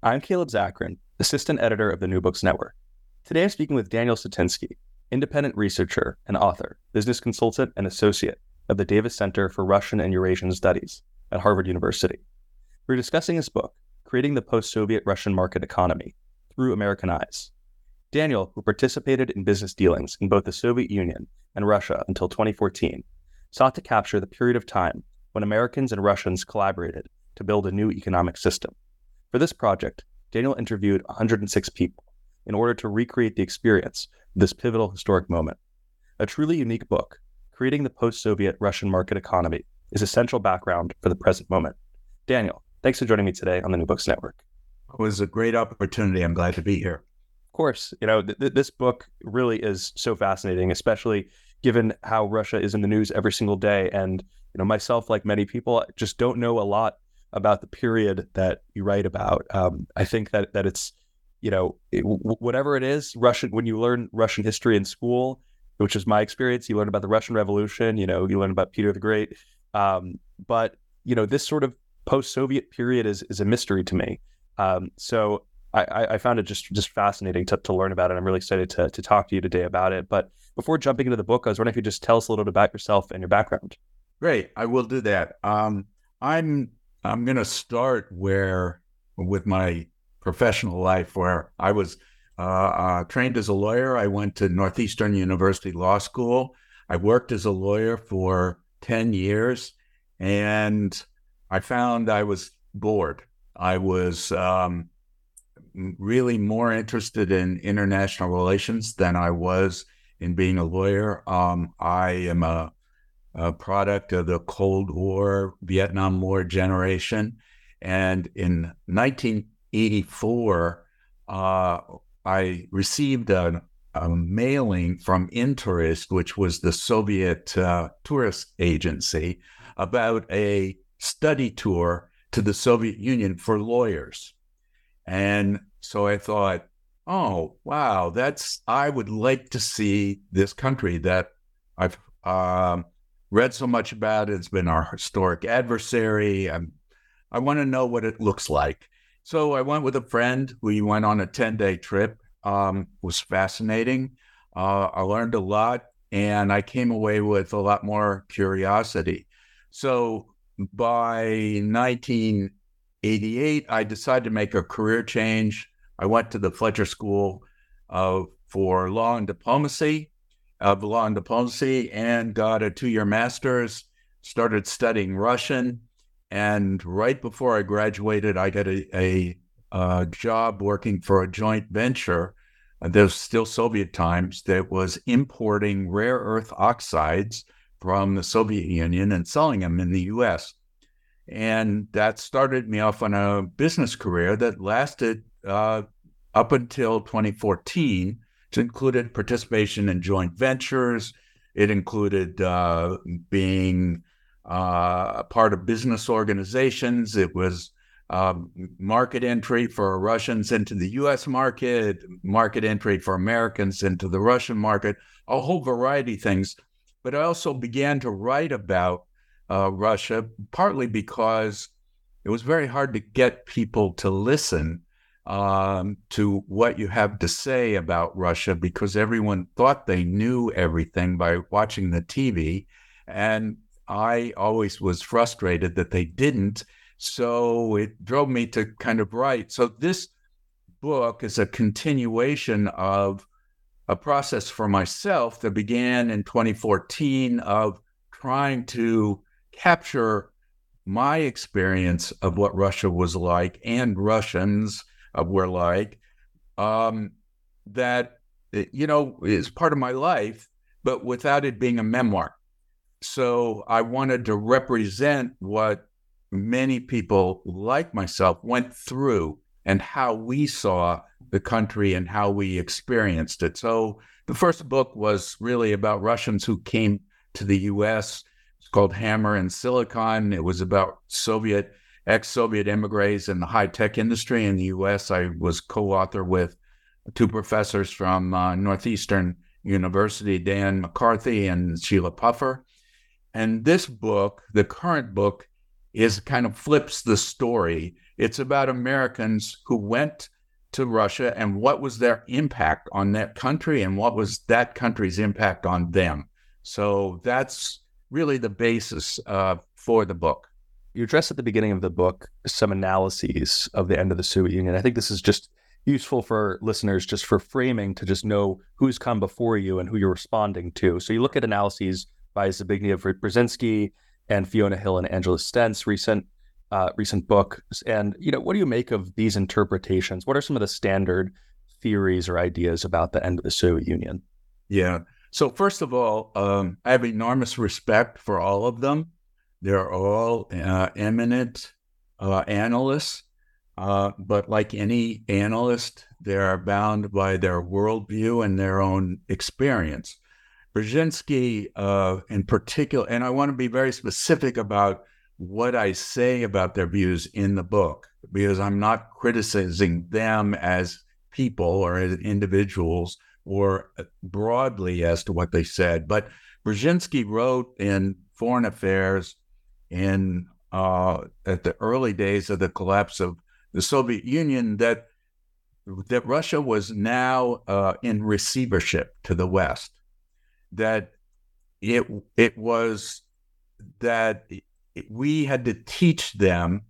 I'm Caleb Zakarin, assistant editor of the New Books Network. Today I'm speaking with Daniel Satinsky, independent researcher and author, business consultant, and associate of the Davis Center for Russian and Eurasian Studies at Harvard University. We're discussing his book, Creating the Post Soviet Russian Market Economy Through American Eyes. Daniel, who participated in business dealings in both the Soviet Union and Russia until 2014, sought to capture the period of time when Americans and Russians collaborated to build a new economic system. For this project, Daniel interviewed 106 people in order to recreate the experience of this pivotal historic moment. A truly unique book, Creating the Post Soviet Russian Market Economy, is essential background for the present moment. Daniel, thanks for joining me today on the New Books Network. It was a great opportunity. I'm glad to be here. Of course, you know, th- this book really is so fascinating, especially given how Russia is in the news every single day. And, you know, myself, like many people, just don't know a lot about the period that you write about. Um, I think that that it's you know it, whatever it is Russian when you learn Russian history in school, which is my experience. You learn about the Russian Revolution. You know you learn about Peter the Great. Um, but you know this sort of post-Soviet period is is a mystery to me. Um, so I, I, found it just just fascinating to, to learn about it. I'm really excited to to talk to you today about it. But before jumping into the book, I was wondering if you could just tell us a little bit about yourself and your background. Great, I will do that. Um, I'm I'm going to start where, with my professional life, where I was uh, uh, trained as a lawyer. I went to Northeastern University Law School. I worked as a lawyer for 10 years, and I found I was bored. I was um, really more interested in international relations than I was in being a lawyer. Um, I am a a product of the Cold War, Vietnam War generation. And in 1984, uh, I received a, a, mailing from Intourist, which was the Soviet uh, tourist agency, about a study tour to the Soviet Union for lawyers. And so I thought, oh, wow, that's, I would like to see this country that I've, um, read so much about it. It's been our historic adversary. I'm, I want to know what it looks like. So I went with a friend. We went on a 10 day trip. Um, was fascinating. Uh, I learned a lot and I came away with a lot more curiosity. So by 1988, I decided to make a career change. I went to the Fletcher School uh, for Law and Diplomacy of law and diplomacy and got a two year master's, started studying Russian. And right before I graduated, I got a, a, a job working for a joint venture. There's still Soviet times that was importing rare earth oxides from the Soviet Union and selling them in the US. And that started me off on a business career that lasted uh, up until 2014 it included participation in joint ventures. It included uh, being uh, part of business organizations. It was um, market entry for Russians into the US market, market entry for Americans into the Russian market, a whole variety of things. But I also began to write about uh, Russia, partly because it was very hard to get people to listen um, to what you have to say about Russia because everyone thought they knew everything by watching the TV. And I always was frustrated that they didn't. So it drove me to kind of write. So this book is a continuation of a process for myself that began in 2014 of trying to capture my experience of what Russia was like and Russians uh, were like um, that eh, you know is part of my life, but without it being a memoir. So I wanted to represent what many people like myself went through and how we saw the country and how we experienced it. So the first book was really about Russians who came to the US. It's called Hammer and Silicon. It was about Soviet, ex Soviet emigres in the high tech industry in the US. I was co author with two professors from uh, Northeastern University, Dan McCarthy and Sheila Puffer. And this book, the current book, is kind of flips the story. It's about Americans who went to Russia and what was their impact on that country and what was that country's impact on them. So that's really the basis uh, for the book. You address at the beginning of the book some analyses of the end of the Soviet Union. I think this is just useful for listeners just for framing to just know who's come before you and who you're responding to. So you look at analyses by Zbigniew Brzezinski and Fiona Hill and Angela Stent's recent uh, recent book. And you know, what do you make of these interpretations? What are some of the standard theories or ideas about the end of the Soviet Union? Yeah. So first of all, um, I have enormous respect for all of them. They're all uh, eminent uh, analysts uh, but like any analyst, they are bound by their worldview and their own experience. Brzezinski, uh, in particular, and I want to be very specific about what I say about their views in the book, because I'm not criticizing them as people or as individuals or broadly as to what they said. But Brzezinski wrote in Foreign Affairs in uh, at the early days of the collapse of the Soviet Union that that Russia was now uh, in receivership to the West. That it it was that we had to teach them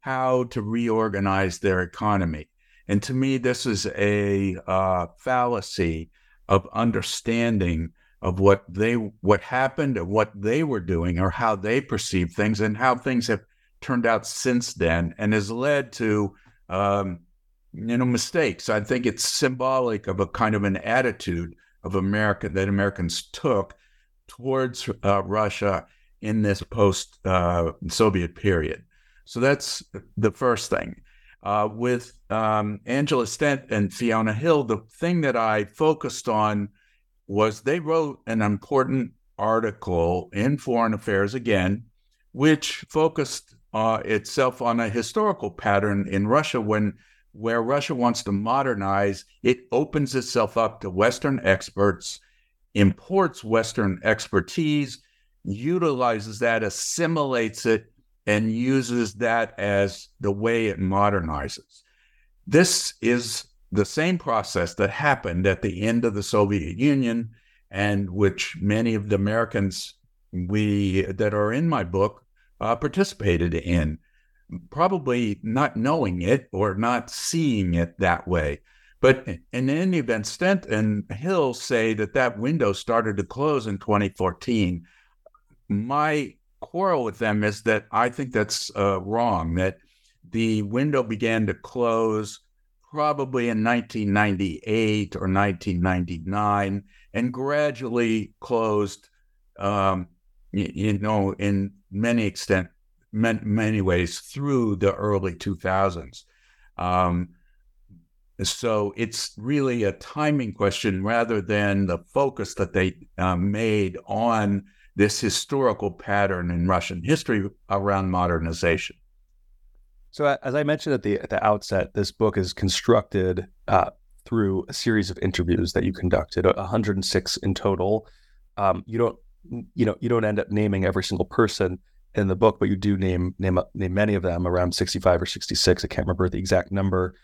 how to reorganize their economy. And to me, this is a uh, fallacy of understanding of what they what happened and what they were doing or how they perceive things and how things have turned out since then and has led to um, you know mistakes. I think it's symbolic of a kind of an attitude of America that Americans took towards uh, Russia in this post uh, Soviet period. So that's the first thing. Uh, with um, Angela Stent and Fiona Hill, the thing that I focused on was they wrote an important article in Foreign Affairs again, which focused uh, itself on a historical pattern in Russia when where Russia wants to modernize, it opens itself up to Western experts, imports Western expertise, utilizes that, assimilates it, and uses that as the way it modernizes. This is the same process that happened at the end of the Soviet Union and which many of the Americans we that are in my book uh, participated in, probably not knowing it or not seeing it that way. But in any event, Stent and Hill say that that window started to close in 2014. My quarrel with them is that I think that's uh, wrong, that the window began to close probably in 1998 or 1999 and gradually closed, um, you, you know, in many extent, many, many ways through the early 2000s. Um, so it's really a timing question rather than the focus that they uh, made on this historical pattern in Russian history around modernization. So, as I mentioned at the at the outset, this book is constructed uh, through a series of interviews that you conducted, 106 in total. Um, you don't you know you don't end up naming every single person in the book, but you do name name name many of them around 65 or 66. I can't remember the exact number.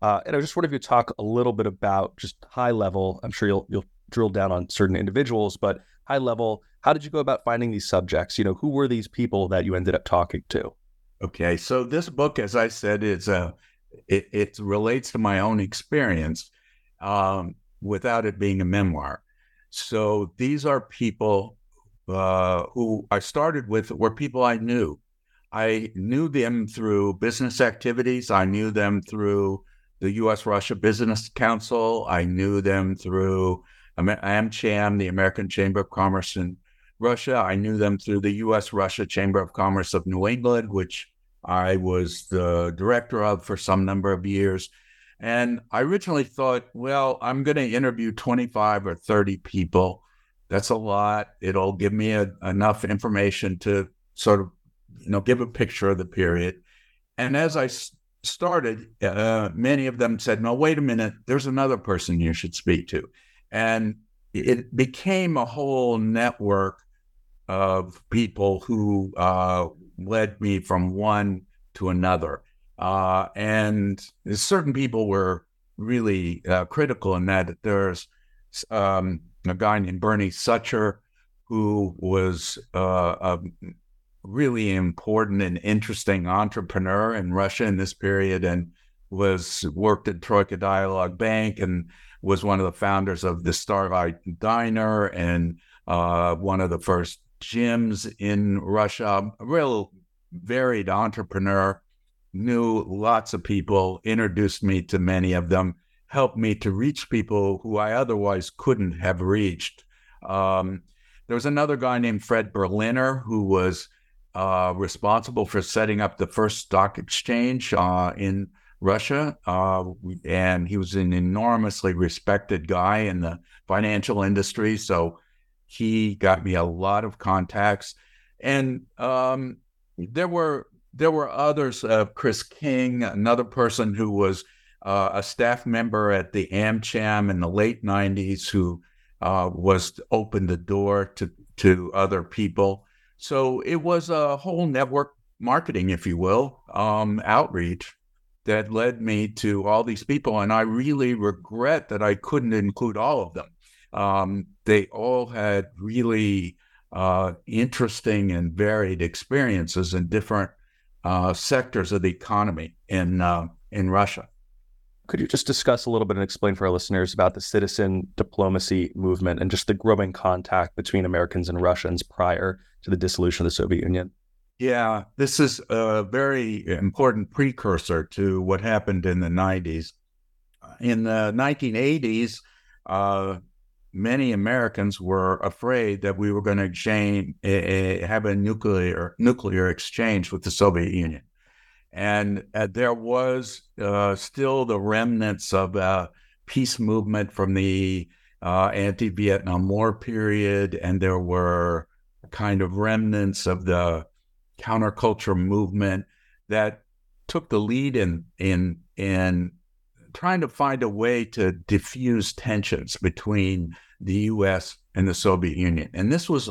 Uh, and I just wonder if you talk a little bit about just high level. I'm sure you'll you'll drill down on certain individuals, but high level, how did you go about finding these subjects? You know, who were these people that you ended up talking to? Okay, so this book, as I said, is a it, it relates to my own experience um, without it being a memoir. So these are people uh, who I started with were people I knew. I knew them through business activities. I knew them through the U.S. Russia Business Council. I knew them through AmCham, the American Chamber of Commerce in Russia. I knew them through the U.S. Russia Chamber of Commerce of New England, which I was the director of for some number of years. And I originally thought, well, I'm going to interview 25 or 30 people. That's a lot. It'll give me a, enough information to sort of, you know, give a picture of the period. And as I s- started, uh, many of them said, no, wait a minute, there's another person you should speak to. And it became a whole network of people who uh, led me from one to another. Uh, and certain people were really uh, critical in that. There's um, a guy named Bernie Sucher who was uh, a really important and interesting entrepreneur in Russia in this period and was worked at Troika Dialogue Bank and was one of the founders of the Starlight Diner and uh, one of the first gyms in Russia. A real varied entrepreneur, knew lots of people, introduced me to many of them, helped me to reach people who I otherwise couldn't have reached. Um, there was another guy named Fred Berliner who was uh, responsible for setting up the first stock exchange uh, in Russia. Uh, and he was an enormously respected guy in the financial industry. So he got me a lot of contacts. And um, there were there were others. Uh, Chris King, another person who was uh, a staff member at the AmCham in the late '90s, who uh, was opened the door to to other people. So it was a whole network marketing, if you will, um, outreach that led me to all these people. And I really regret that I couldn't include all of them. Um, they all had really uh, interesting and varied experiences in different uh, sectors of the economy in uh, in Russia. Could you just discuss a little bit and explain for our listeners about the citizen diplomacy movement and just the growing contact between Americans and Russians prior to the dissolution of the Soviet Union? Yeah, this is a very important precursor to what happened in the 90s. In the 1980s, uh, many Americans were afraid that we were going to exchange, a, a, have a nuclear nuclear exchange with the Soviet Union, and uh, there was uh, still the remnants of a peace movement from the uh, anti-Vietnam War period, and there were kind of remnants of the counterculture movement that took the lead in in in trying to find a way to diffuse tensions between the US and the Soviet Union. And this was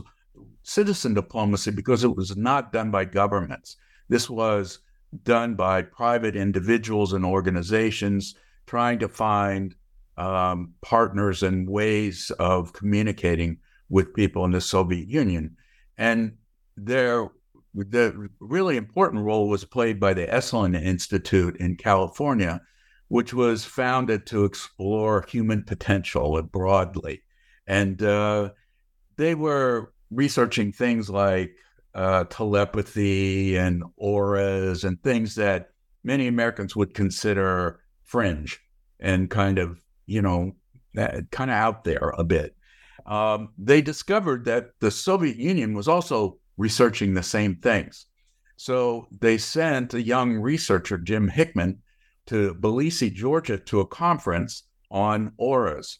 citizen diplomacy because it was not done by governments. This was done by private individuals and organizations trying to find um, partners and ways of communicating with people in the Soviet Union. And there, the really important role was played by the Esalen Institute in California, which was founded to explore human potential broadly. And uh, they were researching things like uh, telepathy and auras and things that many Americans would consider fringe and kind of, you know, kind of out there a bit. Um, they discovered that the Soviet Union was also researching the same things. So they sent a young researcher, Jim Hickman, to Tbilisi, Georgia, to a conference on auras,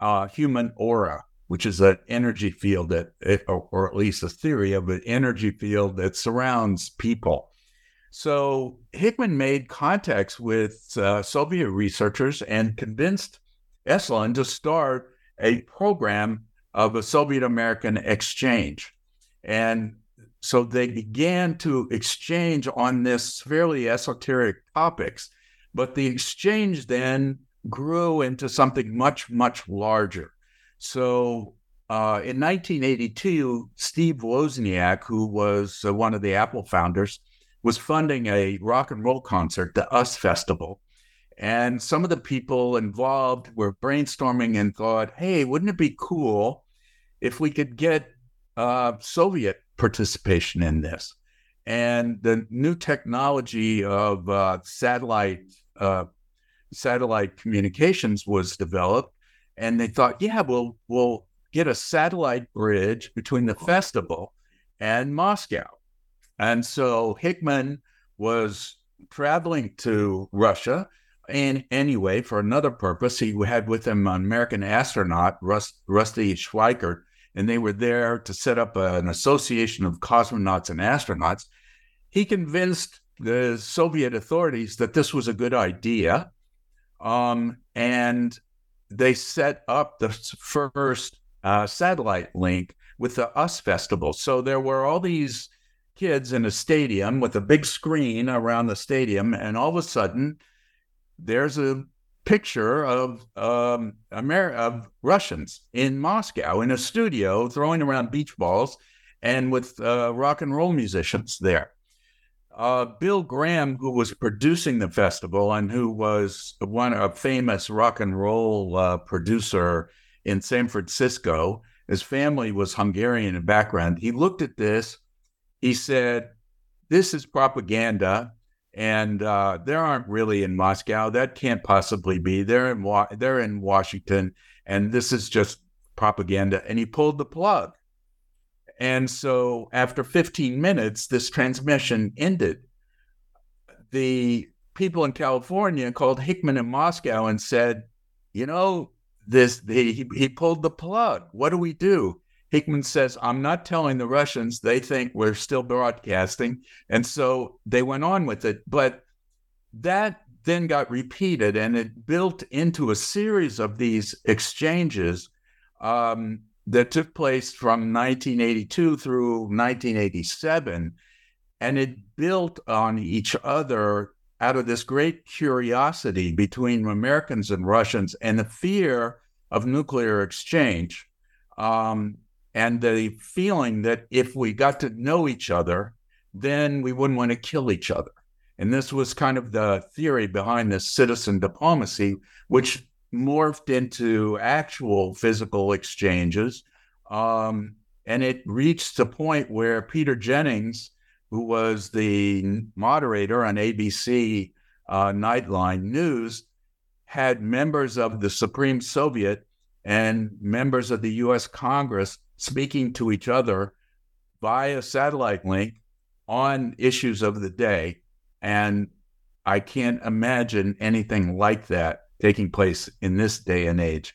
uh, human aura, which is an energy field that, or, or at least a theory of an energy field that surrounds people. So Hickman made contacts with uh, Soviet researchers and convinced Esalen to start a program of a Soviet American exchange. And so they began to exchange on this fairly esoteric topics but the exchange then grew into something much, much larger. So uh, in 1982, Steve Wozniak, who was uh, one of the Apple founders, was funding a rock and roll concert, the US Festival. And some of the people involved were brainstorming and thought, hey, wouldn't it be cool if we could get uh, Soviet participation in this? And the new technology of uh, satellite uh, satellite communications was developed, and they thought, yeah, we'll we'll get a satellite bridge between the festival and Moscow. And so Hickman was traveling to Russia and anyway for another purpose. He had with him an American astronaut, Rust, Rusty Schweickart, and they were there to set up an association of cosmonauts and astronauts. He convinced the Soviet authorities that this was a good idea. Um, and they set up the first uh, satellite link with the US Festival. So there were all these kids in a stadium with a big screen around the stadium, and all of a sudden, there's a picture of um, Amer- of Russians in Moscow in a studio throwing around beach balls, and with uh, rock and roll musicians there. Uh, Bill Graham, who was producing the festival and who was one a famous rock and roll uh, producer in San Francisco, his family was Hungarian in background. He looked at this. He said, "This is propaganda, and uh, they aren't really in Moscow. That can't possibly be. They're in Wa- they're in Washington, and this is just propaganda." And he pulled the plug. And so after 15 minutes, this transmission ended. The people in California called Hickman in Moscow and said, you know, this he, he pulled the plug. What do we do? Hickman says, I'm not telling the Russians. They think we're still broadcasting. And so they went on with it. But that then got repeated and it built into a series of these exchanges. Um, that took place from 1982 through 1987. And it built on each other out of this great curiosity between Americans and Russians and the fear of nuclear exchange. Um, and the feeling that if we got to know each other, then we wouldn't want to kill each other. And this was kind of the theory behind this citizen diplomacy, which morphed into actual physical exchanges. Um, and it reached the point where Peter Jennings, who was the moderator on ABC uh, Nightline News, had members of the Supreme Soviet and members of the US Congress speaking to each other via satellite link on issues of the day. And I can't imagine anything like that taking place in this day and age.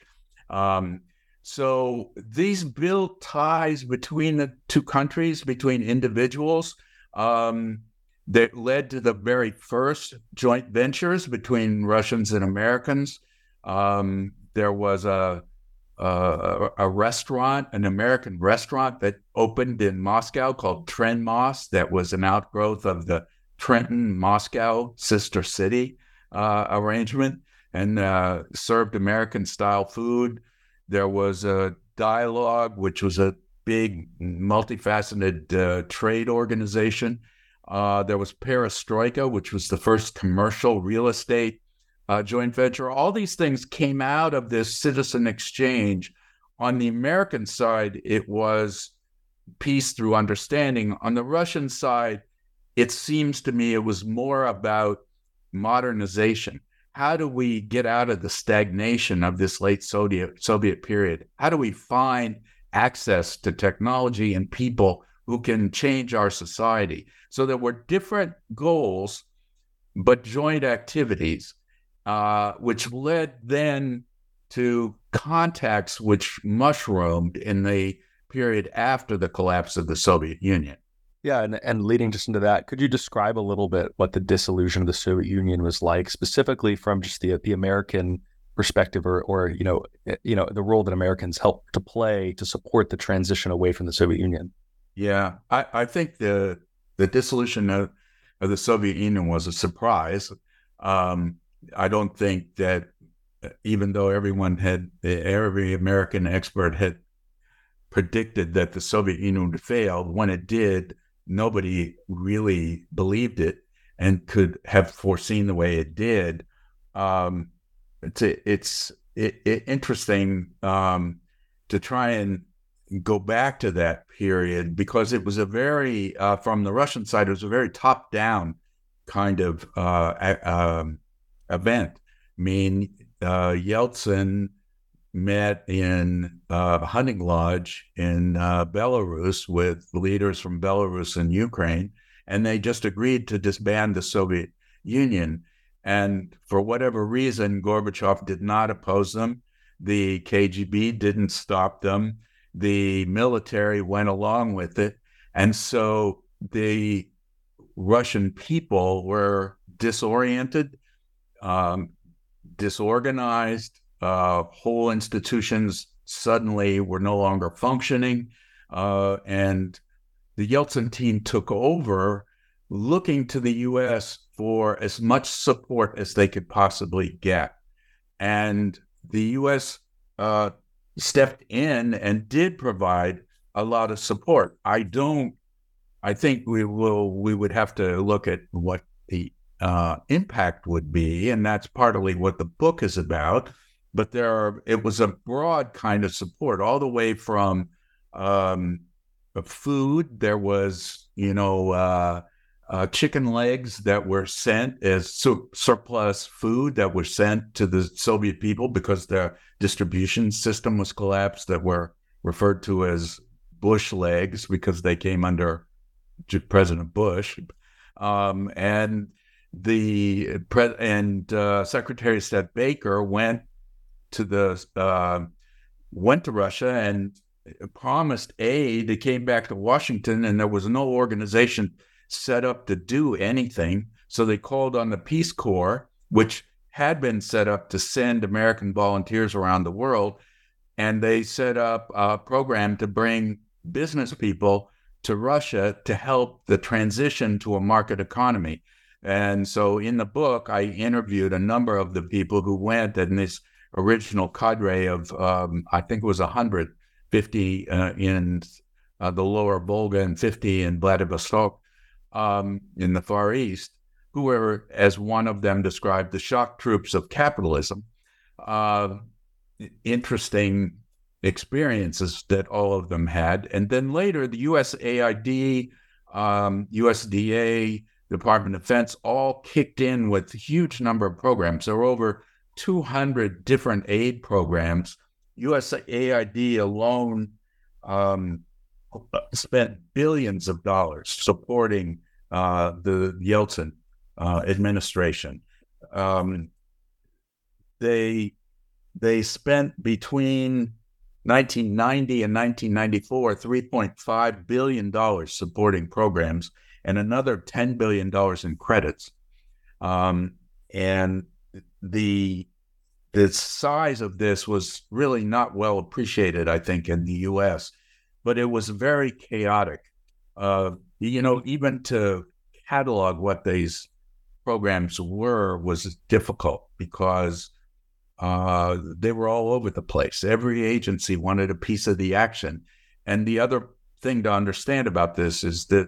Um, so these built ties between the two countries, between individuals, um, that led to the very first joint ventures between Russians and Americans. Um, there was a, a, a restaurant, an American restaurant that opened in Moscow called Trenmos. That was an outgrowth of the Trenton Moscow sister city uh, arrangement and uh, served American style food. There was a dialogue, which was a big, multifaceted uh, trade organization. Uh, there was Perestroika, which was the first commercial real estate uh, joint venture. All these things came out of this citizen exchange. On the American side, it was peace through understanding. On the Russian side, it seems to me it was more about modernization how do we get out of the stagnation of this late Soviet Soviet period? How do we find access to technology and people who can change our society? So there were different goals, but joint activities, uh, which led then to contacts which mushroomed in the period after the collapse of the Soviet Union. Yeah, and, and leading just into that, could you describe a little bit what the dissolution of the Soviet Union was like, specifically from just the the American perspective, or or you know eh, you know the role that Americans helped to play to support the transition away from the Soviet Union? Yeah, I, I think the the dissolution of, of the Soviet Union was a surprise. Um, I don't think that eh, even though everyone had every American expert had predicted that the Soviet Union would fail, when it did, nobody really believed it and could have foreseen the way it did. Um, it's it's it, it interesting um, to try and go back to that period because it was a very uh, from the Russian side it was a very top down kind of uh, um, event. I mean, uh, Yeltsin met in a hunting lodge in uh, Belarus with leaders from Belarus and Ukraine, and they just agreed to disband the Soviet Union. And for whatever reason, Gorbachev did not oppose them. The KGB didn't stop them. The military went along with it. And so the Russian people were disoriented, um, disorganized. Uh, whole institutions suddenly were no longer functioning. Uh, and the Yeltsin team took over looking to the US for as much support as they could possibly get. And the US uh, stepped in and did provide a lot of support. I don't, I think we will, we would have to look at what the uh, impact would be. And that's partly what the book is about. But there are, it was a broad kind of support, all the way from um, food. There was, you know, uh, uh, chicken legs that were sent as sur- surplus food that were sent to the Soviet people because their distribution system was collapsed, that were referred to as Bush legs because they came under President Bush. Um, and the and uh, Secretary State Baker went to the uh, went to Russia and promised aid. They came back to Washington, and there was no organization set up to do anything. So they called on the Peace Corps, which had been set up to send American volunteers around the world. And they set up a program to bring business people to Russia to help the transition to a market economy. And so in the book, I interviewed a number of the people who went and this original cadre of, um, I think it was 150 uh, in uh, the lower Volga and 50 in Vladivostok um, in the Far East, who were, as one of them described, the shock troops of capitalism. Uh, interesting experiences that all of them had. And then later, the USAID, um, USDA, Department of Defense all kicked in with a huge number of programs. There were over 200 different aid programs. USAID alone um, spent billions of dollars supporting uh, the Yeltsin uh, administration. Um, they they spent between 1990 and 1994 3.5 billion dollars supporting programs and another 10 billion dollars in credits. Um, and the the size of this was really not well appreciated, I think, in the U.S but it was very chaotic. Uh, you know, even to catalog what these programs were was difficult because uh, they were all over the place. Every agency wanted a piece of the action. And the other thing to understand about this is that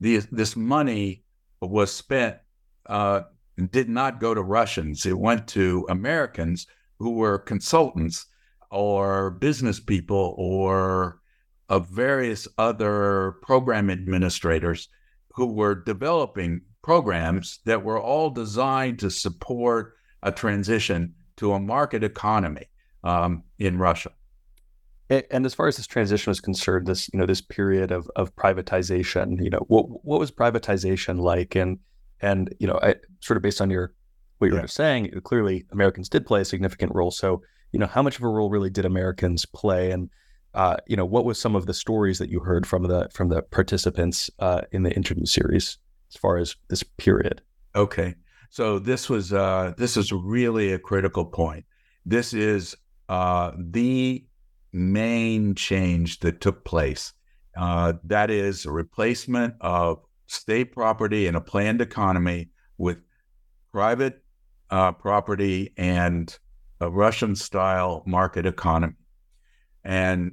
the, this money was spent, uh, did not go to Russians. It went to Americans who were consultants or business people or of various other program administrators who were developing programs that were all designed to support a transition to a market economy um, in Russia. And as far as this transition was concerned, this you know this period of of privatization, you know what what was privatization like, and and you know I, sort of based on your what you yeah. were saying, clearly Americans did play a significant role. So you know how much of a role really did Americans play, and uh, you know, what was some of the stories that you heard from the from the participants uh, in the interview series as far as this period? Okay, so this was uh, this is really a critical point. This is uh, the main change that took place. Uh, that is a replacement of state property in a planned economy with private uh, property and a Russian style market economy. And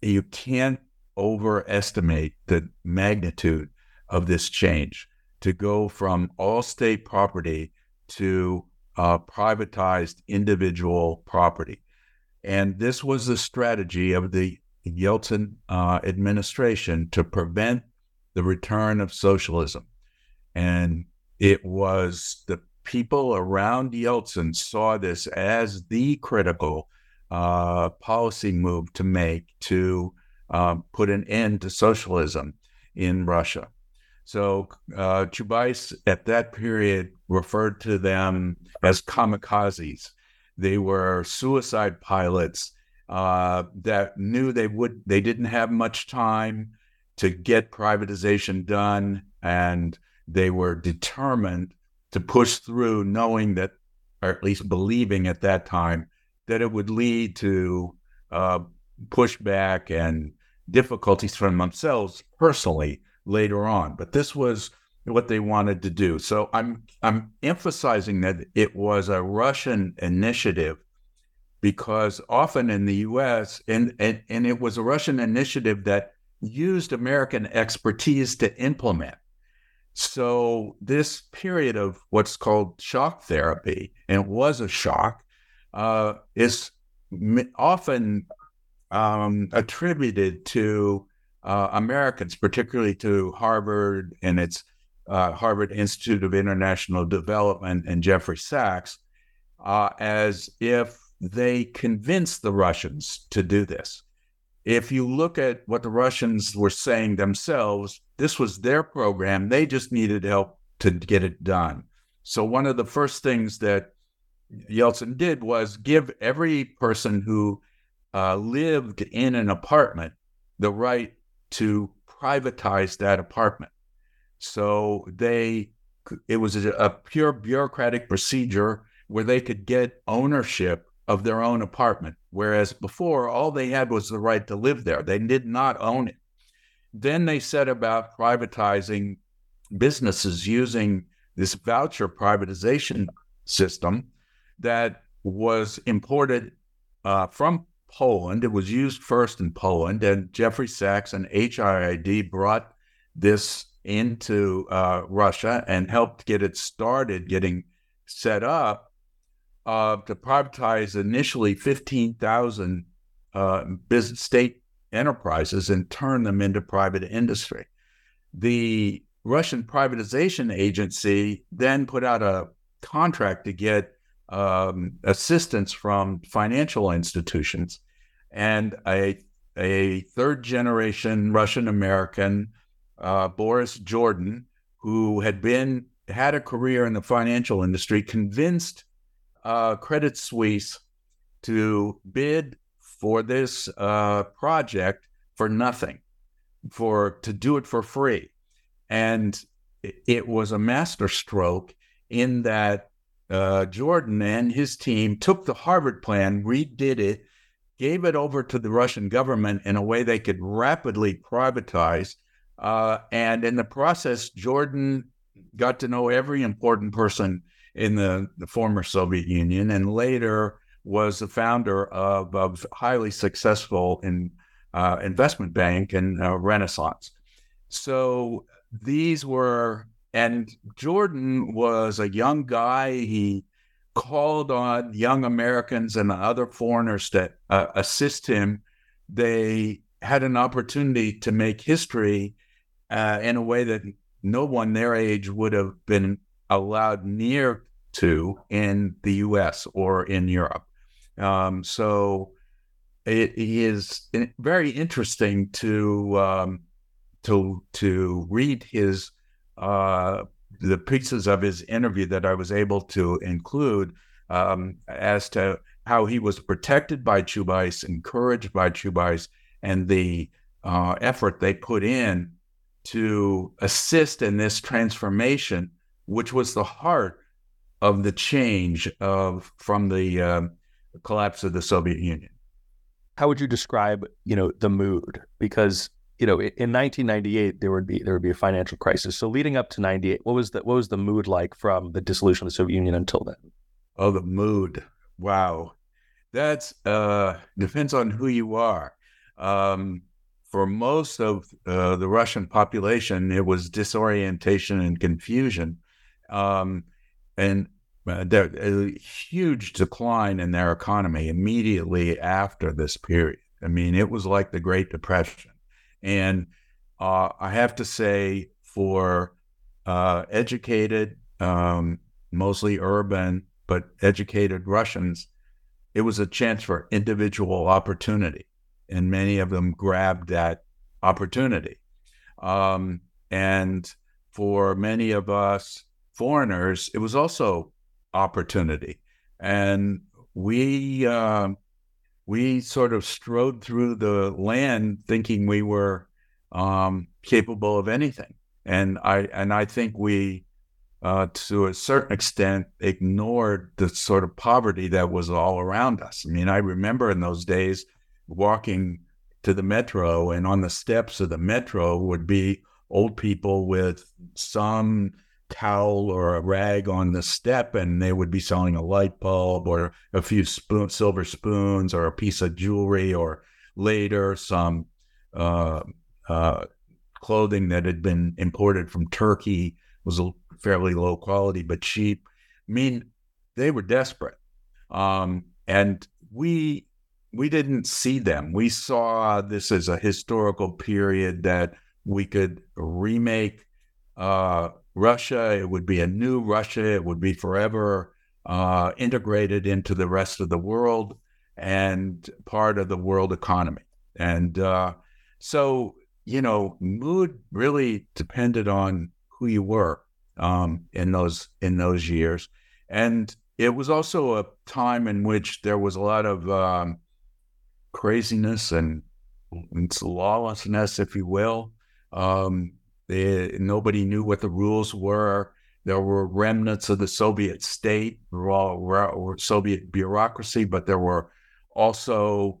you can't overestimate the magnitude of this change to go from all state property to uh, privatized individual property. And this was the strategy of the Yeltsin uh, administration to prevent the return of socialism. And it was the people around Yeltsin saw this as the critical uh, policy move to make to uh, put an end to socialism in Russia. So uh, Chubais at that period referred to them as kamikazes. They were suicide pilots uh, that knew they would they didn't have much time to get privatization done, and they were determined to push through, knowing that, or at least believing at that time, that it would lead to uh, pushback and difficulties for themselves personally later on. But this was what they wanted to do. So I'm I'm emphasizing that it was a Russian initiative because often in the US and, and, and it was a Russian initiative that used American expertise to implement. So this period of what's called shock therapy, and it was a shock, uh, is often um, attributed to uh, Americans, particularly to Harvard and its uh, Harvard Institute of International Development and Jeffrey Sachs, uh, as if they convinced the Russians to do this. If you look at what the Russians were saying themselves, this was their program. They just needed help to get it done. So, one of the first things that Yeltsin did was give every person who uh, lived in an apartment the right to privatize that apartment. So they, it was a, a pure bureaucratic procedure where they could get ownership of their own apartment, whereas before all they had was the right to live there. They did not own it. Then they set about privatizing businesses using this voucher privatization system that was imported uh, from Poland. It was used first in Poland, and Jeffrey Sachs and HIID brought this into uh, Russia and helped get it started, getting set up uh, to privatize initially 15,000 uh, business state enterprises and turn them into private industry. The Russian privatization agency then put out a contract to get um, assistance from financial institutions. And a, a third generation Russian American, uh, Boris Jordan, who had been had a career in the financial industry, convinced uh, Credit Suisse to bid for this uh, project for nothing, for to do it for free, and it was a masterstroke in that uh, Jordan and his team took the Harvard plan, redid it, gave it over to the Russian government in a way they could rapidly privatize. Uh, and in the process, Jordan got to know every important person in the, the former Soviet Union and later was the founder of a highly successful in, uh, investment bank in uh, Renaissance. So these were and Jordan was a young guy. He called on young Americans and other foreigners to uh, assist him. They had an opportunity to make history uh, in a way that no one their age would have been allowed near to in the US or in Europe. Um, so it is very interesting to um, to to read his uh, the pieces of his interview that I was able to include um, as to how he was protected by Chubais, encouraged by Chubais, and the uh, effort they put in to assist in this transformation, which was the heart of the change of from the uh, collapse of the Soviet Union. How would you describe, you know, the mood? Because you know, in 1998 there would be there would be a financial crisis. So leading up to 98, what was the what was the mood like from the dissolution of the Soviet Union until then? Oh, the mood. Wow. That's uh depends on who you are. Um, for most of uh, the Russian population, it was disorientation and confusion, um, and uh, there, a huge decline in their economy immediately after this period. I mean, it was like the Great Depression. And uh, I have to say, for uh, educated, um, mostly urban, but educated Russians, it was a chance for individual opportunity, and many of them grabbed that opportunity. Um, and for many of us foreigners, it was also opportunity, and we uh, we sort of strode through the land thinking we were um, capable of anything, and I and I think we uh, to a certain extent, ignored the sort of poverty that was all around us. I mean, I remember in those days walking to the metro, and on the steps of the metro would be old people with some towel or a rag on the step, and they would be selling a light bulb or a few spoon, silver spoons or a piece of jewelry, or later some uh, uh, clothing that had been imported from Turkey was a fairly low quality but cheap. I mean, they were desperate, um, and we we didn't see them. We saw this as a historical period that we could remake uh, Russia. It would be a new Russia. It would be forever uh, integrated into the rest of the world and part of the world economy. And uh, so, you know, mood really depended on who you were um, in those in those years, and it was also a time in which there was a lot of um, craziness and, and lawlessness, if you will. Um, they, nobody knew what the rules were. There were remnants of the Soviet state, all Soviet bureaucracy, but there were also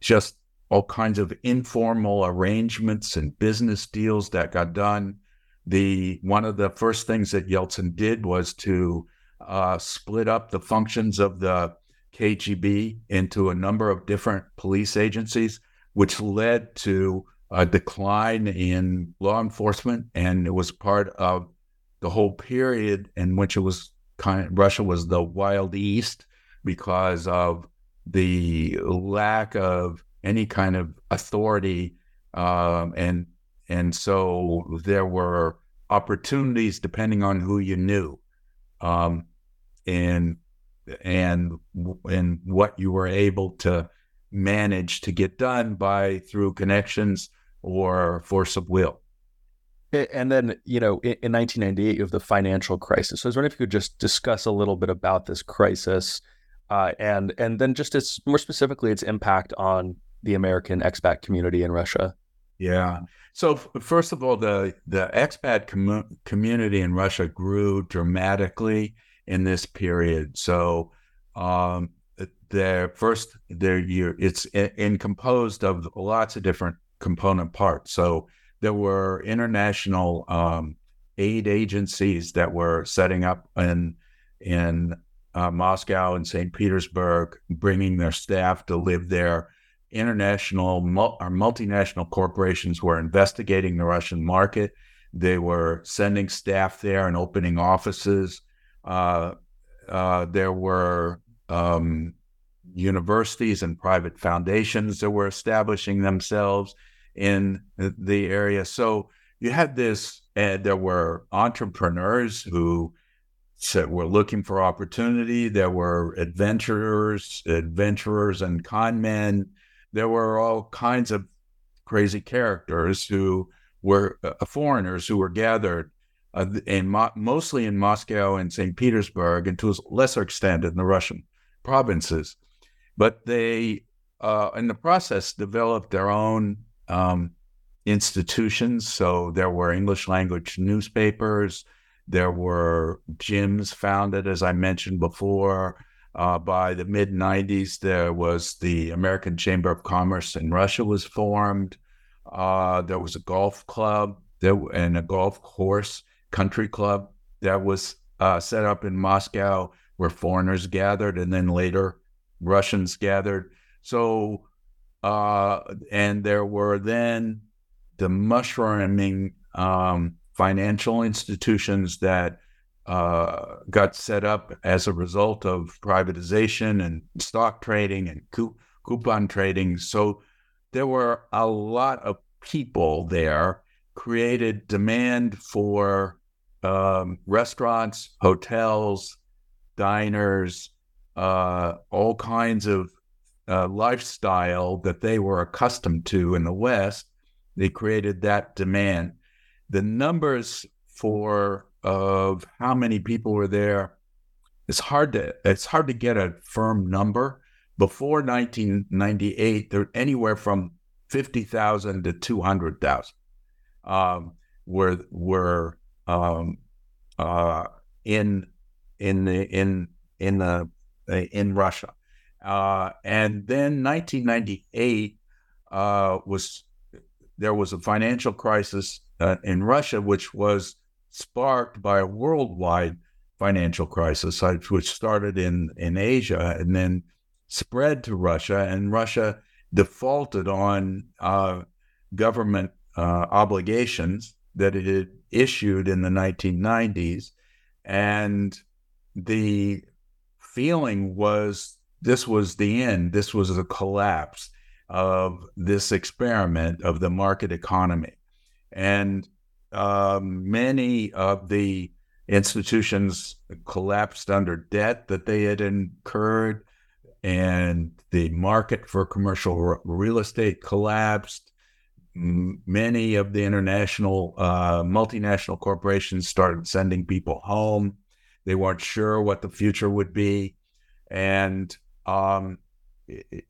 just all kinds of informal arrangements and business deals that got done the one of the first things that Yeltsin did was to uh, split up the functions of the KGB into a number of different police agencies, which led to a decline in law enforcement, and it was part of the whole period in which it was kind of, Russia was the wild east because of the lack of any kind of authority um, and and so there were opportunities depending on who you knew, um, and and and what you were able to manage to get done by through connections or force of will. And then, you know, in, in 1998, you have the financial crisis. So I was wondering if you could just discuss a little bit about this crisis, uh, and and then just its more specifically its impact on the American expat community in Russia. Yeah. So first of all, the the expat com- community in Russia grew dramatically in this period. So um, their first their year it's in, in composed of lots of different component parts. So there were international um, aid agencies that were setting up in in uh, Moscow and St. Petersburg, bringing their staff to live there international or multinational corporations were investigating the Russian market. They were sending staff there and opening offices. Uh, uh, there were um, universities and private foundations that were establishing themselves in the area. So you had this, and there were entrepreneurs who said were looking for opportunity. There were adventurers, adventurers and con men there were all kinds of crazy characters who were uh, foreigners who were gathered uh, in mo- mostly in Moscow and St. Petersburg, and to a lesser extent in the Russian provinces. But they, uh, in the process, developed their own um, institutions. So there were English language newspapers. There were gyms founded, as I mentioned before. Uh, by the mid 90s, there was the American Chamber of Commerce in Russia was formed. Uh, there was a golf club there, and a golf course country club that was uh, set up in Moscow where foreigners gathered and then later Russians gathered. So, uh, and there were then the mushrooming um, financial institutions that uh, got set up as a result of privatization and stock trading and coupon trading. So there were a lot of people there, created demand for um, restaurants, hotels, diners, uh, all kinds of uh, lifestyle that they were accustomed to in the West. They created that demand. The numbers for of how many people were there, it's hard to it's hard to get a firm number. Before 1998, there anywhere from 50,000 to 200,000 um, were were um, uh, in in the in in the uh, in Russia. Uh, and then 1998 uh, was there was a financial crisis uh, in Russia, which was sparked by a worldwide financial crisis, uh, which started in in Asia and then spread to Russia. And Russia defaulted on uh, government obligations that it had issued in the 1990s, and the feeling was this was the end. This was the collapse of this experiment of the market economy. And um, many of the institutions collapsed under debt that they had incurred, and the market for commercial real estate collapsed. Many of the international, uh, multinational corporations started sending people home. They weren't sure what the future would be, and um,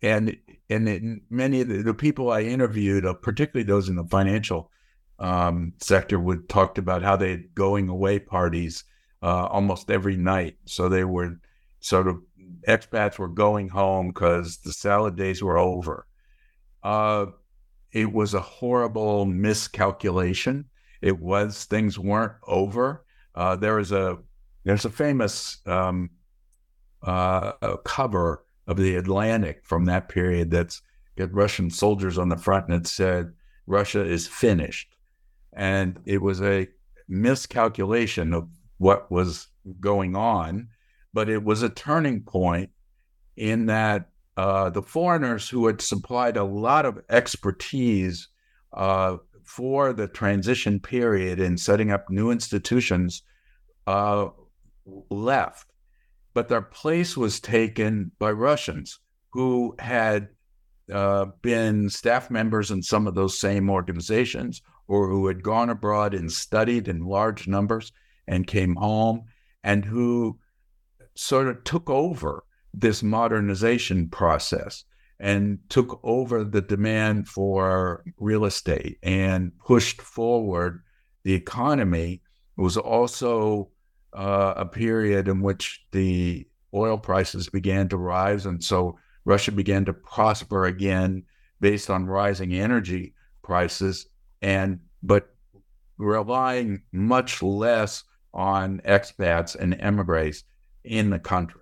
and and many of the, the, people I interviewed, uh, particularly those in the financial um, sector, would talked about how they had going away parties uh, almost every night. So they were sort of expats were going home because the salad days were over. Uh, it was a horrible miscalculation. It was things weren't over. Uh, there was a there's a famous um, uh, cover of the Atlantic from that period that's got Russian soldiers on the front and it said, Russia is finished. And it was a miscalculation of what was going on, but it was a turning point in that uh, the foreigners who had supplied a lot of expertise uh, for the transition period in setting up new institutions uh, left, but their place was taken by Russians who had uh, been staff members in some of those same organizations or who had gone abroad and studied in large numbers and came home and who sort of took over this modernization process and took over the demand for real estate and pushed forward the economy. It was also uh, a period in which the oil prices began to rise. And so Russia began to prosper again based on rising energy prices and but relying much less on expats and emigres in the country.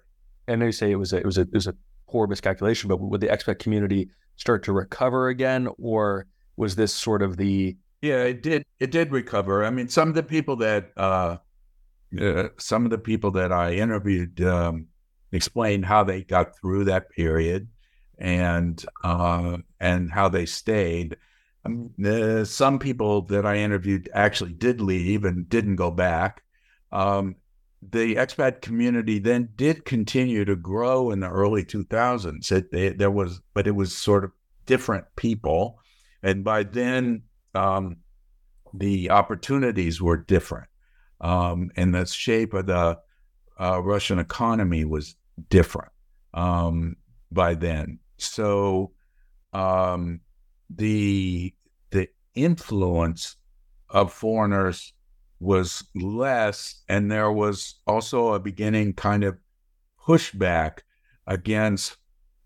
And you say it was a, it was a it was a poor miscalculation, but would the expat community start to recover again, or was this sort of the yeah, it did. It did recover. I mean, some of the people that uh, uh, some of the people that I interviewed um, explained how they got through that period and uh, and how they stayed. Um, uh, some people that I interviewed actually did leave and didn't go back. Um, the expat community then did continue to grow in the early 2000s. It, there was, but it was sort of different people, and by then um, the opportunities were different um, and the shape of the uh, Russian economy was different um, by then. So um, the the influence of foreigners was less, and there was also a beginning kind of pushback against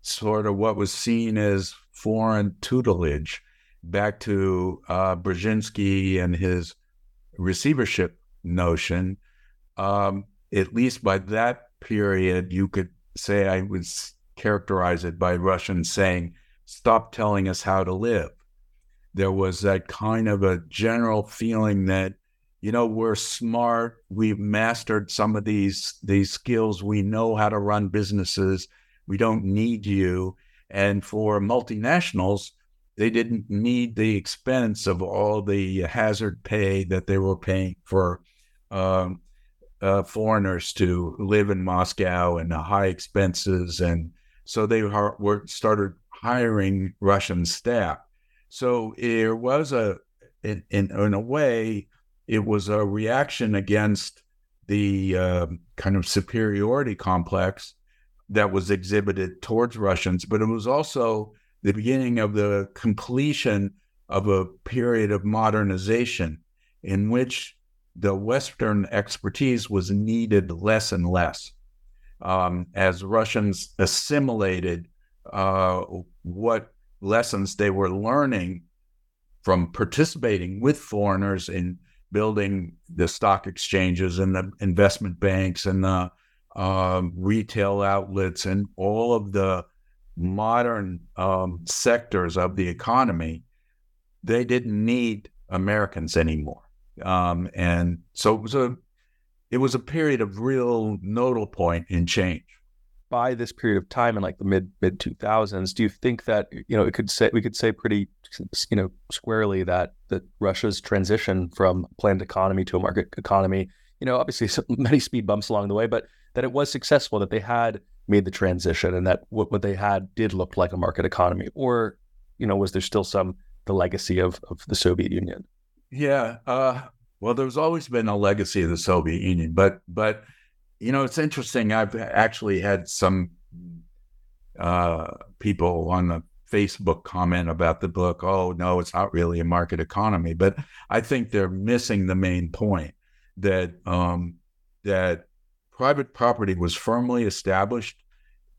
sort of what was seen as foreign tutelage back to uh, Brzezinski and his receivership notion. Um, at least by that period, you could say I would characterize it by Russians saying, stop telling us how to live. There was that kind of a general feeling that, you know, we're smart, we've mastered some of these these skills, we know how to run businesses, we don't need you. And for multinationals, they didn't need the expense of all the hazard pay that they were paying for um, uh, foreigners to live in Moscow and the high expenses, and so they were started hiring Russian staff. So there was a, in, in, in a way, it was a reaction against the uh, kind of superiority complex that was exhibited towards Russians, but it was also the beginning of the completion of a period of modernization in which the Western expertise was needed less and less um, as Russians assimilated uh, what lessons they were learning from participating with foreigners in building the stock exchanges and the investment banks and the uh, retail outlets and all of the modern um, sectors of the economy, they didn't need Americans anymore. Um, and so it was a it was a period of real nodal point in change. By this period of time in like the mid mid two thousands, do you think that you know it could say we could say pretty you know squarely that that Russia's transition from planned economy to a market economy, you know, obviously many speed bumps along the way, but that it was successful, that they had made the transition, and that what, what they had did look like a market economy, or you know, was there still some the legacy of of the Soviet Union? Yeah, uh, well, there's always been a legacy of the Soviet Union, but but you know, it's interesting. I've actually had some uh, people on the Facebook comment about the book. Oh no, it's not really a market economy, but I think they're missing the main point that um, that private property was firmly established.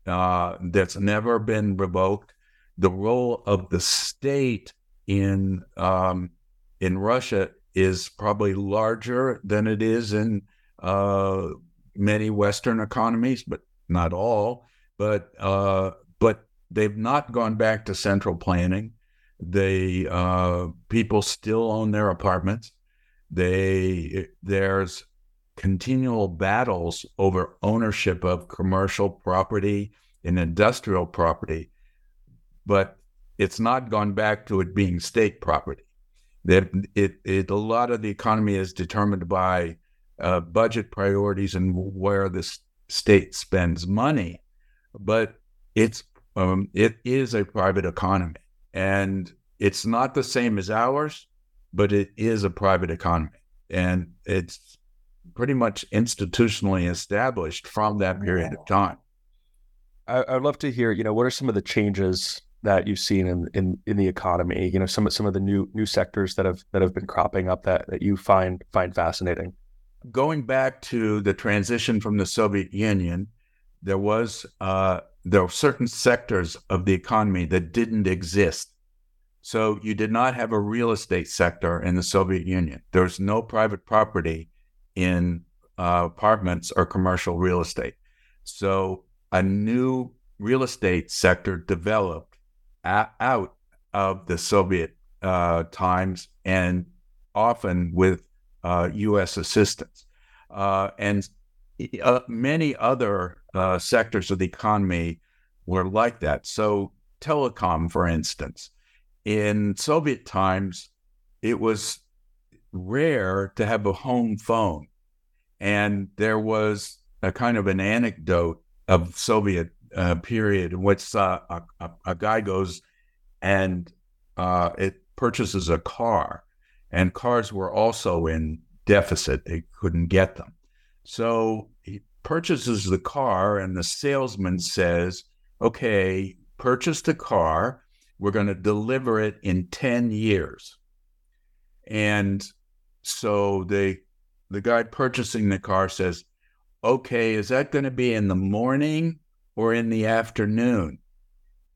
Uh, that's never been revoked. The role of the state in um, in Russia is probably larger than it is in uh, many Western economies, but not all. But uh, but they've not gone back to central planning. They uh, people still own their apartments. They there's continual battles over ownership of commercial property and industrial property, but it's not gone back to it being state property that it, it a lot of the economy is determined by uh, budget priorities and where the state spends money, but it's um, it is a private economy, and it's not the same as ours, but it is a private economy, and it's pretty much institutionally established from that period of time. I, I'd love to hear, you know, what are some of the changes that you've seen in, in, in the economy? You know, some some of the new new sectors that have that have been cropping up that, that you find find fascinating. Going back to the transition from the Soviet Union, there was uh, there were certain sectors of the economy that didn't exist. So you did not have a real estate sector in the Soviet Union. There was no private property in uh, apartments or commercial real estate. So a new real estate sector developed out of the Soviet uh, times and often with uh, U.S. assistance. Uh, and uh, many other uh, sectors of the economy were like that. So, telecom, for instance, in Soviet times, it was rare to have a home phone. And there was a kind of an anecdote of Soviet uh, period in which uh, a, a, guy goes and uh, it purchases a car, and cars were also in deficit; they couldn't get them. So he purchases the car, and the salesman says, "Okay, purchase the car. We're going to deliver it in ten years." And so the the guy purchasing the car says, "Okay, is that going to be in the morning or in the afternoon.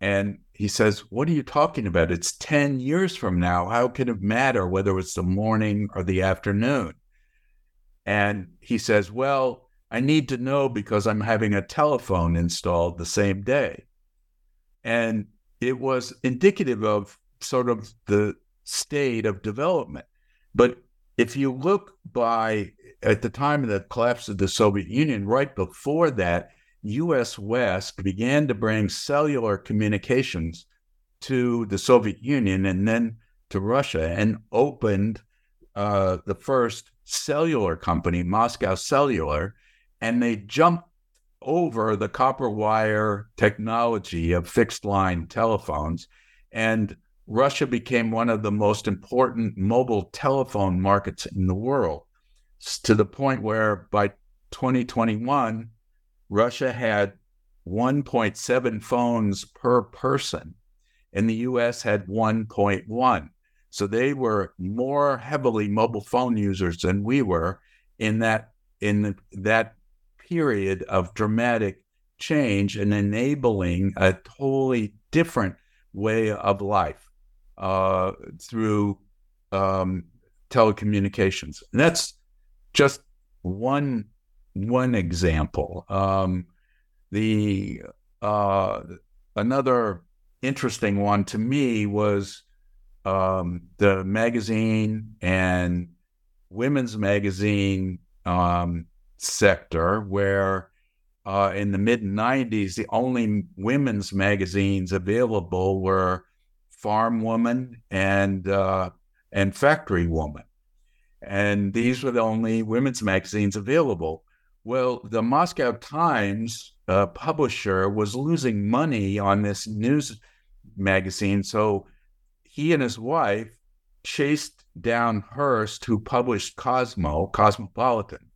And he says, What are you talking about? It's 10 years from now. How can it matter whether it's the morning or the afternoon? And he says, Well, I need to know because I'm having a telephone installed the same day. And it was indicative of sort of the state of development. But if you look by at the time of the collapse of the Soviet Union, right before that, US West began to bring cellular communications to the Soviet Union and then to Russia and opened uh, the first cellular company, Moscow Cellular, and they jumped over the copper wire technology of fixed line telephones. And Russia became one of the most important mobile telephone markets in the world to the point where by 2021, Russia had 1.7 phones per person, and the US had 1.1. So they were more heavily mobile phone users than we were in that in that period of dramatic change and enabling a totally different way of life uh, through um, telecommunications. And that's just one one example. Um, the uh, another interesting one to me was um, the magazine and women's magazine um, sector, where uh, in the mid 90s, the only women's magazines available were Farm Woman and, uh, and Factory Woman. And these were the only women's magazines available. Well, the Moscow Times uh, publisher was losing money on this news magazine. So he and his wife chased down Hearst, who published Cosmo, Cosmopolitan,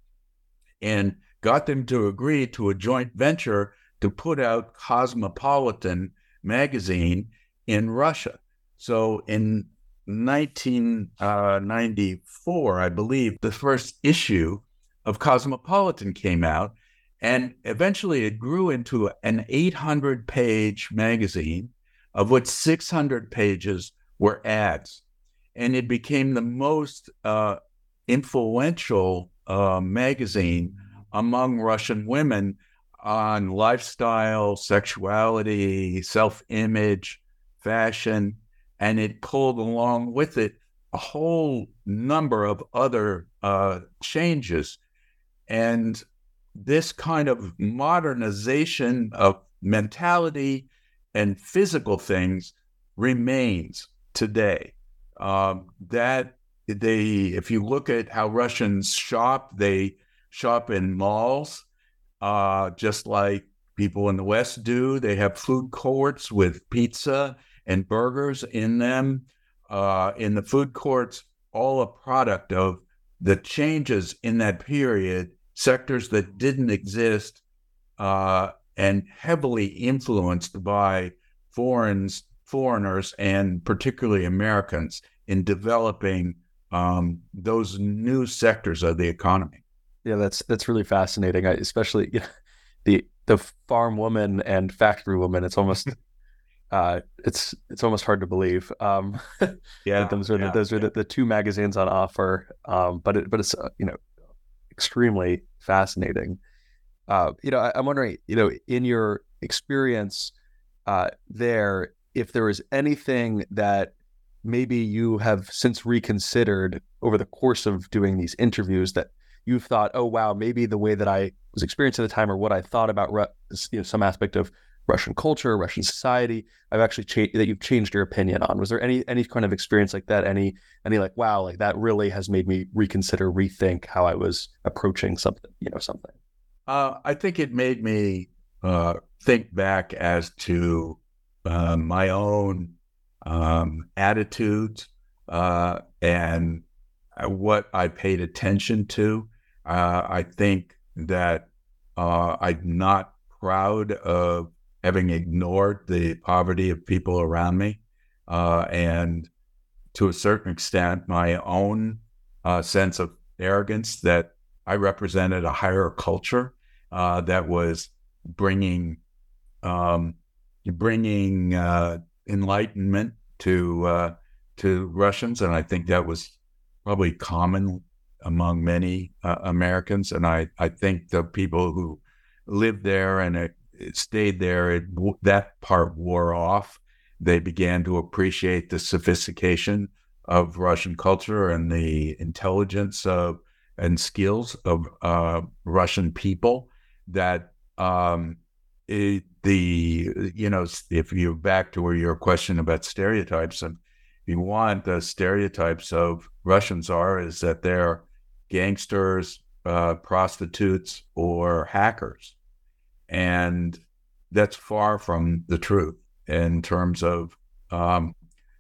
and got them to agree to a joint venture to put out Cosmopolitan magazine in Russia. So in 1994, uh, I believe, the first issue of Cosmopolitan came out. And eventually it grew into an 800 page magazine, of which 600 pages were ads. And it became the most uh, influential uh, magazine among Russian women on lifestyle, sexuality, self image, fashion. And it pulled along with it a whole number of other uh, changes. And this kind of modernization of mentality and physical things remains today. Um, that they, if you look at how Russians shop, they shop in malls, uh, just like people in the West do. They have food courts with pizza and burgers in them. Uh, in the food courts, all a product of the changes in that period, sectors that didn't exist uh, and heavily influenced by foreigners foreigners and particularly Americans in developing um, those new sectors of the economy. Yeah, that's that's really fascinating. I, especially you know, the the farm woman and factory woman. It's almost uh, it's it's almost hard to believe. Um, yeah, those are yeah, the, those are the, the, two magazines on offer. Um, but it, but it's uh, you know extremely fascinating. Uh, you know, I, am wondering, you know, in your experience uh, there, if there is anything that maybe you have since reconsidered over the course of doing these interviews that you've thought, oh wow, maybe the way that I was experiencing at the time or what I thought about you know, some aspect of Russian culture, Russian society, I've actually changed that you've changed your opinion on. Was there any any kind of experience like that? Any any like wow, like that really has made me reconsider, rethink how I was approaching something, you know, something. Uh, I think it made me uh, think back as to uh, my own um, attitudes uh, and what I paid attention to. Uh, I think that uh, I'm not proud of having ignored the poverty of people around me. Uh, and to a certain extent, my own sense of arrogance that I represented a higher culture that was bringing um, bringing uh, enlightenment to uh, to Russians, and I think that was probably common among many uh, Americans. And I I think the people who lived there and stayed there, it, that part wore off. They began to appreciate the sophistication of Russian culture and the intelligence of and skills of uh, Russian people that um, it, the you know if you're back to where your question about stereotypes and if you want the stereotypes of Russians are is that they're gangsters, uh, prostitutes, or hackers. And that's far from the truth in terms of um,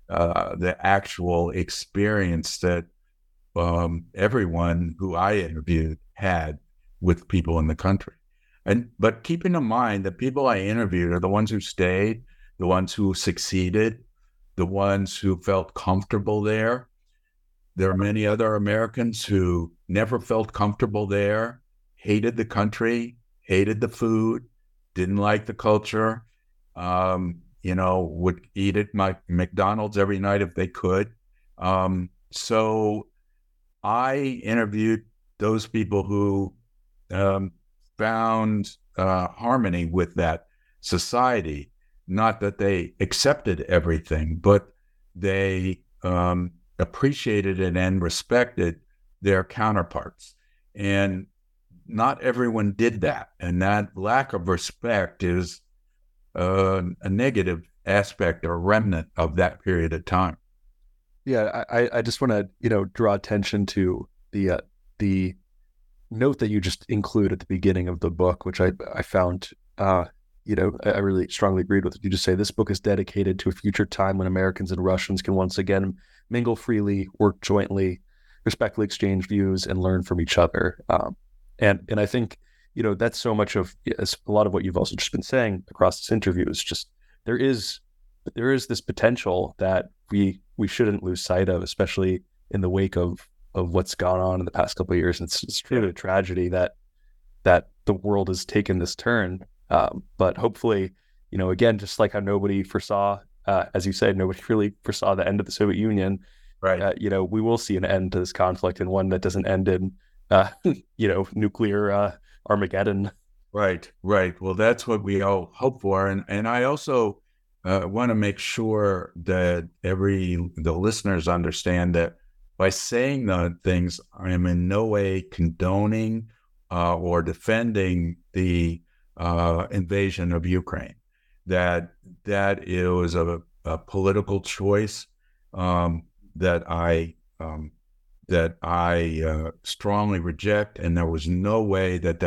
uh, the actual experience that um, everyone who I interviewed had with people in the country. And but keeping in mind that people I interviewed are the ones who stayed, the ones who succeeded, the ones who felt comfortable there. There are many other Americans who never felt comfortable there, hated the country, hated the food, didn't like the culture, um, you know, would eat at my McDonald's every night if they could. Um, so I interviewed those people who um, found uh, harmony with that society. Not that they accepted everything, but they um, appreciated it and respected their counterparts. And not everyone did that. And that lack of respect is uh, a negative aspect or remnant of that period of time. Yeah, I, I just want to you know draw attention to the uh, the note that you just include at the beginning of the book, which I I found uh, you know I really strongly agreed with. You just say this book is dedicated to a future time when Americans and Russians can once again mingle freely, work jointly, respectfully exchange views, and learn from each other. Um, and and I think you know that's so much of a lot of what you've also just been saying across this interview is just there is there is this potential that we we shouldn't lose sight of, especially in the wake of of what's gone on in the past couple of years. And it's, it's truly a tragedy that that the world has taken this turn. Um, but hopefully, you know, again, just like how nobody foresaw, uh, as you said, nobody really foresaw the end of the Soviet Union. Right. Uh, you know, we will see an end to this conflict and one that doesn't end in, uh, you know, nuclear uh, Armageddon. Right. Right. Well, that's what we all hope for, and and I also uh, want to make sure that every the listeners understand that by saying the things, I am in no way condoning uh, or defending the uh, invasion of Ukraine. That that it was a, a political choice um, that I um, that I uh, strongly reject, and there was no way that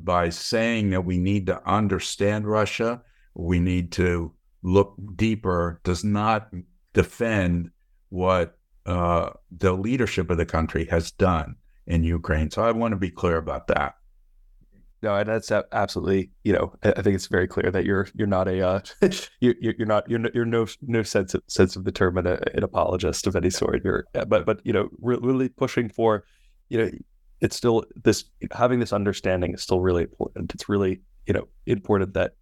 by saying that we need to understand Russia, we need to look deeper, does not defend what uh, the leadership of the country has done in Ukraine. So I want to be clear about that. No, and that's absolutely, you know, I think it's very clear that you're you're not a uh, you, you're not you're no, you're no no sense of, sense of the term an, an apologist of any sort. You're but but you know really pushing for, you know, it's still this having this understanding is still really important. It's really you know important that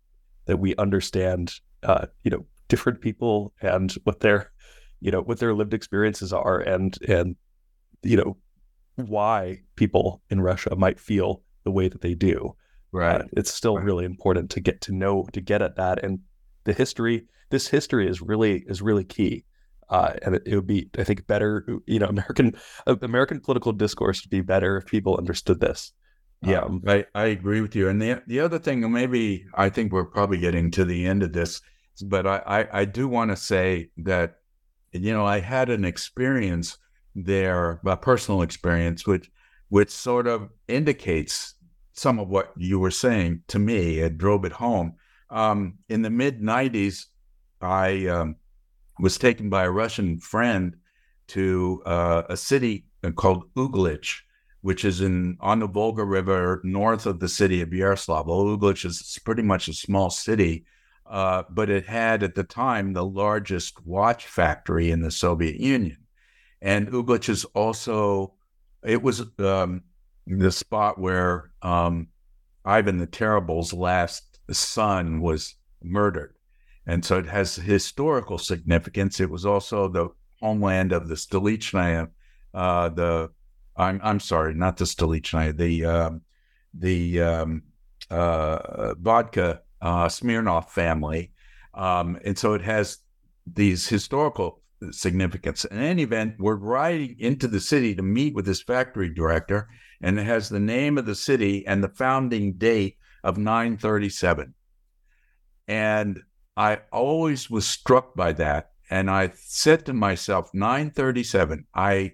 that we understand uh, you know different people and what their you know what their lived experiences are and and you know why people in Russia might feel the way that they do. Right. Uh, it's still right. really important to get to know to get at that and the history. This history is really is really key. Uh, and it, it, would be, I think, better. You know, American uh, American political discourse would be better if people understood this. Yeah, um, I, I agree with you. And the the other thing, maybe I think we're probably getting to the end of this, but I I, I do want to say that you know, I had an experience there, a personal experience, which which sort of indicates some of what you were saying to me. It drove it home. Um, in the mid '90s, I um, was taken by a Russian friend to uh, a city called Uglich, which is in on the Volga River, north of the city of Yaroslavl. Uglich is pretty much a small city uh, but it had at the time the largest watch factory in the Soviet Union. And Uglich is also, it was um, the spot where um, Ivan the Terrible's last son was murdered. And so it has historical significance. It was also the homeland of the Stolichnaya, uh, the, I'm, I'm sorry, not the Stolichnaya, the, um, the um, uh, vodka uh, Smirnov family. Um, and so it has these historical significance. In any event, we're riding into the city to meet with this factory director, and it has the name of the city and the founding date of 937. And I always was struck by that. And I said to myself, 937, I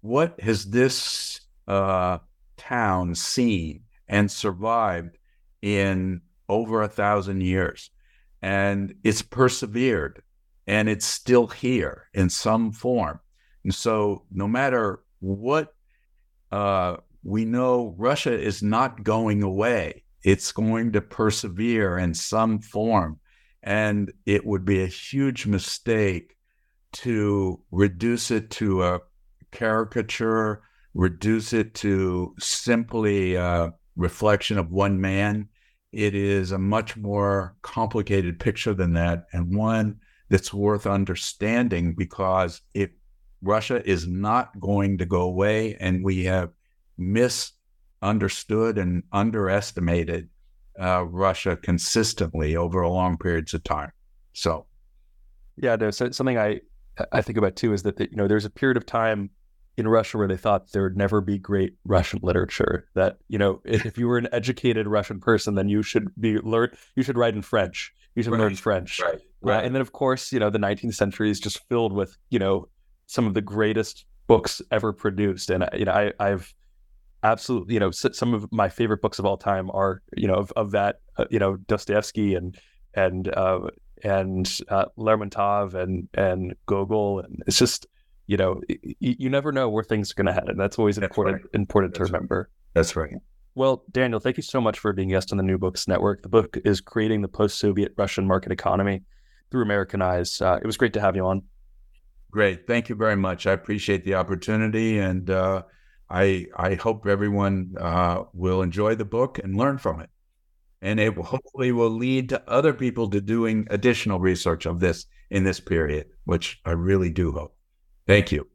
what has this uh, town seen and survived in over a thousand years. And it's persevered and it's still here in some form. And so, no matter what uh, we know, Russia is not going away. It's going to persevere in some form. And it would be a huge mistake to reduce it to a caricature, reduce it to simply a reflection of one man. It is a much more complicated picture than that, and one that's worth understanding because if Russia is not going to go away, and we have misunderstood and underestimated uh, Russia consistently over long periods of time. So, yeah, no, so something I I think about too is that, you know there's a period of time in Russia where they thought there would never be great Russian literature. That you know if you were an educated Russian person, then you should be learn you should write in French. You should right. learn French. Right. Right. and then of course you know the 19th century is just filled with you know some of the greatest books ever produced, and you know I I've absolutely you know some of my favorite books of all time are you know of, of that uh, you know Dostoevsky and and uh, and uh, Lermontov and and Gogol, and it's just you know y- you never know where things are going to head, and that's always that's important right. important that's to remember. Right. That's right. Well, Daniel, thank you so much for being guest on the New Books Network. The book is creating the post-Soviet Russian market economy through American eyes. Uh, it was great to have you on. Great, thank you very much. I appreciate the opportunity, and uh, I I hope everyone uh, will enjoy the book and learn from it and it hopefully will lead to other people to doing additional research of this in this period, which I really do hope. Thank you.